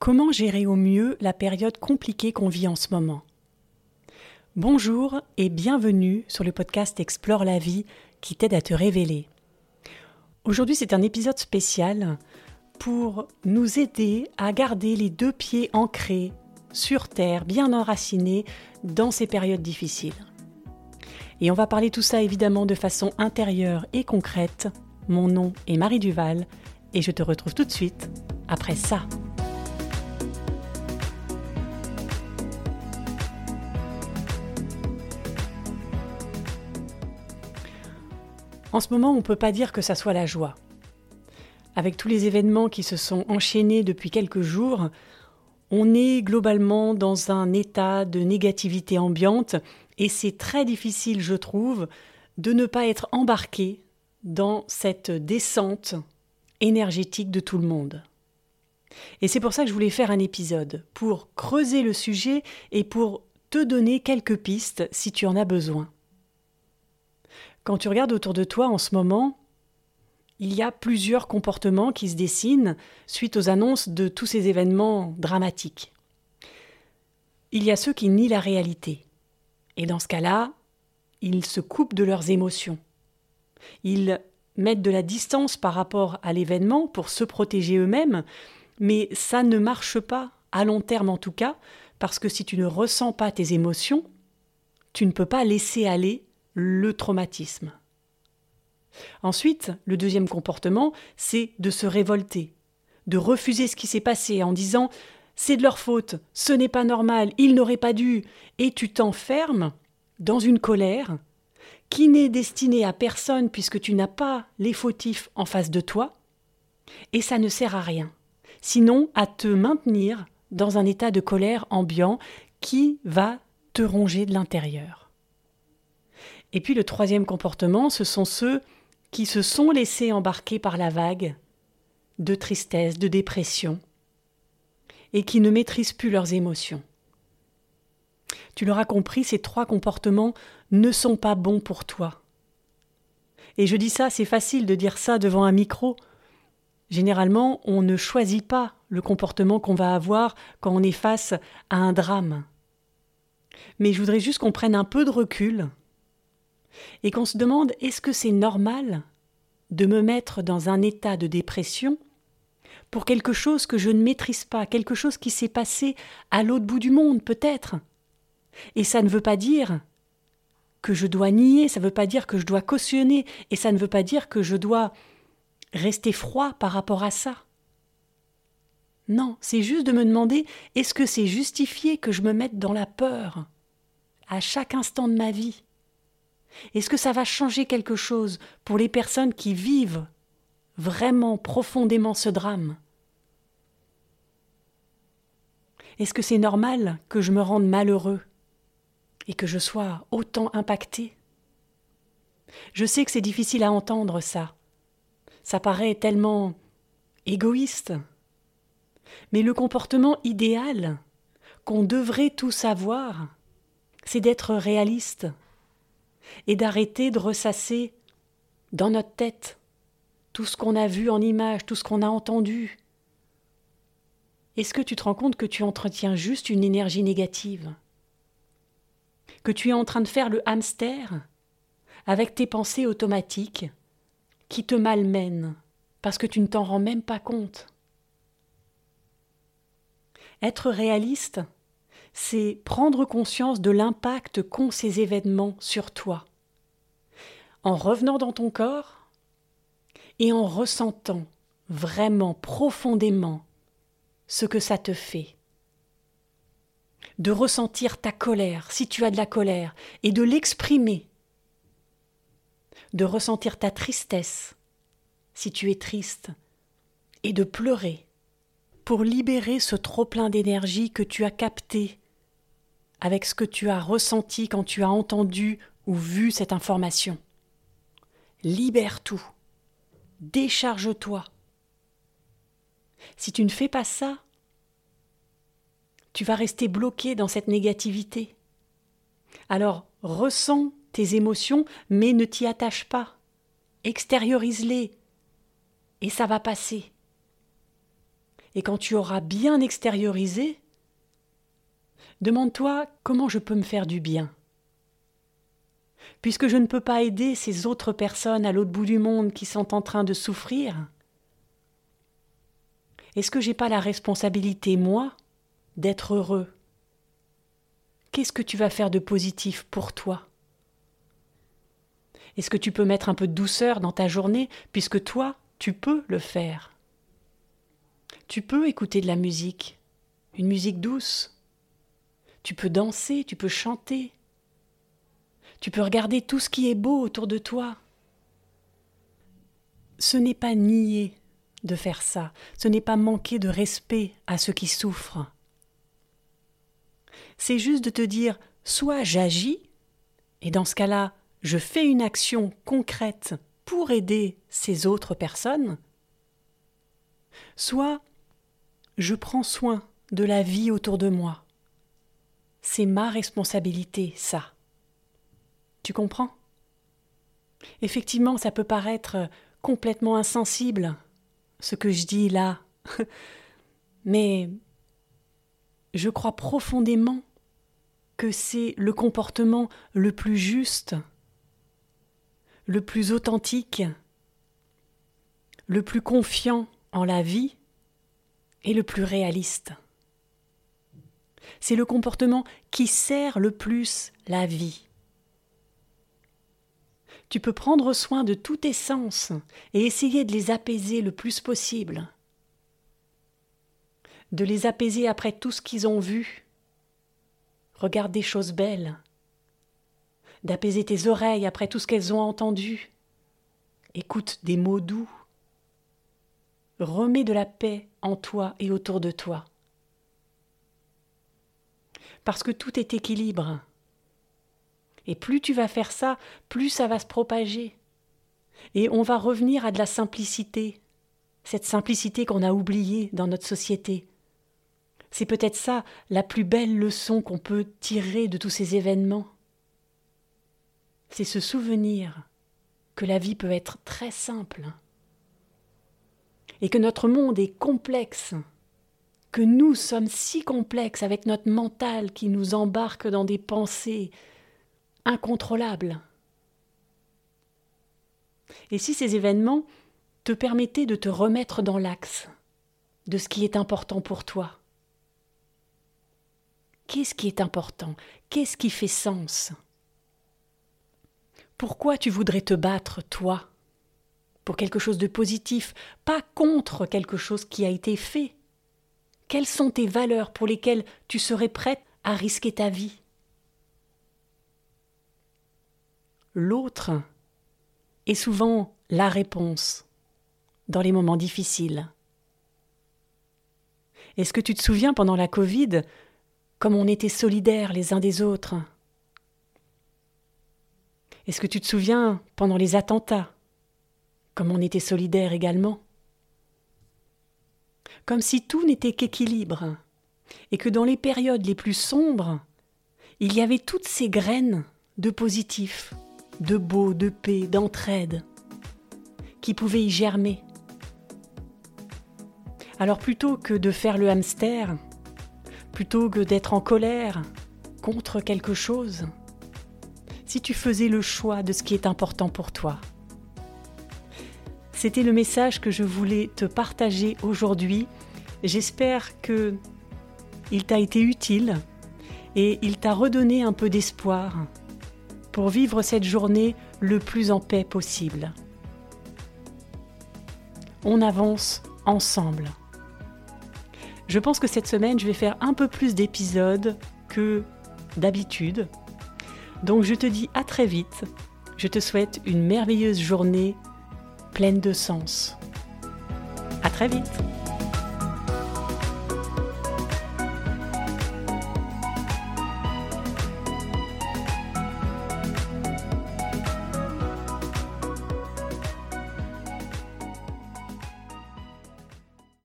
Comment gérer au mieux la période compliquée qu'on vit en ce moment? Bonjour et bienvenue sur le podcast Explore la vie qui t'aide à te révéler. Aujourd'hui c'est un épisode spécial pour nous aider à garder les deux pieds ancrés sur Terre, bien enracinés dans ces périodes difficiles. Et on va parler tout ça évidemment de façon intérieure et concrète. Mon nom est Marie Duval et je te retrouve tout de suite après ça. En ce moment, on ne peut pas dire que ça soit la joie. Avec tous les événements qui se sont enchaînés depuis quelques jours, on est globalement dans un état de négativité ambiante et c'est très difficile, je trouve, de ne pas être embarqué dans cette descente énergétique de tout le monde. Et c'est pour ça que je voulais faire un épisode, pour creuser le sujet et pour te donner quelques pistes si tu en as besoin. Quand tu regardes autour de toi en ce moment, il y a plusieurs comportements qui se dessinent suite aux annonces de tous ces événements dramatiques. Il y a ceux qui nient la réalité. Et dans ce cas-là, ils se coupent de leurs émotions. Ils mettre de la distance par rapport à l'événement pour se protéger eux-mêmes, mais ça ne marche pas, à long terme en tout cas, parce que si tu ne ressens pas tes émotions, tu ne peux pas laisser aller le traumatisme. Ensuite, le deuxième comportement, c'est de se révolter, de refuser ce qui s'est passé en disant c'est de leur faute, ce n'est pas normal, ils n'auraient pas dû, et tu t'enfermes dans une colère qui n'est destiné à personne puisque tu n'as pas les fautifs en face de toi, et ça ne sert à rien, sinon à te maintenir dans un état de colère ambiant qui va te ronger de l'intérieur. Et puis le troisième comportement, ce sont ceux qui se sont laissés embarquer par la vague de tristesse, de dépression, et qui ne maîtrisent plus leurs émotions. Tu l'auras compris, ces trois comportements ne sont pas bons pour toi. Et je dis ça, c'est facile de dire ça devant un micro. Généralement, on ne choisit pas le comportement qu'on va avoir quand on est face à un drame. Mais je voudrais juste qu'on prenne un peu de recul et qu'on se demande est-ce que c'est normal de me mettre dans un état de dépression pour quelque chose que je ne maîtrise pas, quelque chose qui s'est passé à l'autre bout du monde peut-être et ça ne veut pas dire que je dois nier, ça ne veut pas dire que je dois cautionner, et ça ne veut pas dire que je dois rester froid par rapport à ça. Non, c'est juste de me demander est-ce que c'est justifié que je me mette dans la peur à chaque instant de ma vie? Est-ce que ça va changer quelque chose pour les personnes qui vivent vraiment profondément ce drame? Est-ce que c'est normal que je me rende malheureux et que je sois autant impacté. Je sais que c'est difficile à entendre ça. Ça paraît tellement égoïste. Mais le comportement idéal qu'on devrait tous avoir, c'est d'être réaliste et d'arrêter de ressasser dans notre tête tout ce qu'on a vu en images, tout ce qu'on a entendu. Est-ce que tu te rends compte que tu entretiens juste une énergie négative? Que tu es en train de faire le hamster avec tes pensées automatiques qui te malmènent parce que tu ne t'en rends même pas compte? Être réaliste, c'est prendre conscience de l'impact qu'ont ces événements sur toi, en revenant dans ton corps et en ressentant vraiment profondément ce que ça te fait de ressentir ta colère, si tu as de la colère, et de l'exprimer, de ressentir ta tristesse, si tu es triste, et de pleurer, pour libérer ce trop-plein d'énergie que tu as capté avec ce que tu as ressenti quand tu as entendu ou vu cette information. Libère tout. Décharge-toi. Si tu ne fais pas ça, tu vas rester bloqué dans cette négativité. Alors ressens tes émotions, mais ne t'y attache pas. Extériorise-les, et ça va passer. et quand tu auras bien extériorisé, demande-toi comment je peux me faire du bien. Puisque je ne peux pas aider ces autres personnes à l'autre bout du monde qui sont en train de souffrir, est-ce que j'ai pas la responsabilité, moi, d'être heureux? Qu'est-ce que tu vas faire de positif pour toi? Est-ce que tu peux mettre un peu de douceur dans ta journée, puisque toi, tu peux le faire Tu peux écouter de la musique, une musique douce. Tu peux danser, tu peux chanter. Tu peux regarder tout ce qui est beau autour de toi. Ce n'est pas nier de faire ça, ce n'est pas manquer de respect à ceux qui souffrent. C'est juste de te dire soit j'agis, et dans ce cas-là, je fais une action concrète pour aider ces autres personnes, soit je prends soin de la vie autour de moi. C'est ma responsabilité, ça. Tu comprends? Effectivement, ça peut paraître complètement insensible, ce que je dis là. Mais je crois profondément que c'est le comportement le plus juste, le plus authentique, le plus confiant en la vie et le plus réaliste. C'est le comportement qui sert le plus la vie. Tu peux prendre soin de tous tes sens et essayer de les apaiser le plus possible. De les apaiser après tout ce qu'ils ont vu. Regarde des choses belles. D'apaiser tes oreilles après tout ce qu'elles ont entendu. Écoute des mots doux. Remets de la paix en toi et autour de toi. Parce que tout est équilibre. Et plus tu vas faire ça, plus ça va se propager. Et on va revenir à de la simplicité, cette simplicité qu'on a oubliée dans notre société. C'est peut-être ça la plus belle leçon qu'on peut tirer de tous ces événements. C'est se souvenir que la vie peut être très simple et que notre monde est complexe, que nous sommes si complexes avec notre mental qui nous embarque dans des pensées incontrôlable. Et si ces événements te permettaient de te remettre dans l'axe de ce qui est important pour toi Qu'est-ce qui est important? Qu'est-ce qui fait sens? Pourquoi tu voudrais te battre, toi Pour quelque chose de positif, pas contre quelque chose qui a été fait? Quelles sont tes valeurs pour lesquelles tu serais prête à risquer ta vie? L'autre est souvent la réponse dans les moments difficiles. Est-ce que tu te souviens pendant la Covid comme on était solidaires les uns des autres? Est-ce que tu te souviens pendant les attentats comme on était solidaires également? Comme si tout n'était qu'équilibre et que dans les périodes les plus sombres, il y avait toutes ces graines de positif de beau, de paix, d'entraide, qui pouvait y germer. Alors plutôt que de faire le hamster, plutôt que d'être en colère contre quelque chose, si tu faisais le choix de ce qui est important pour toi. C'était le message que je voulais te partager aujourd'hui. J'espère que il t'a été utile et il t'a redonné un peu d'espoir pour vivre cette journée le plus en paix possible. On avance ensemble. Je pense que cette semaine, je vais faire un peu plus d'épisodes que d'habitude. Donc je te dis à très vite. Je te souhaite une merveilleuse journée pleine de sens. À très vite.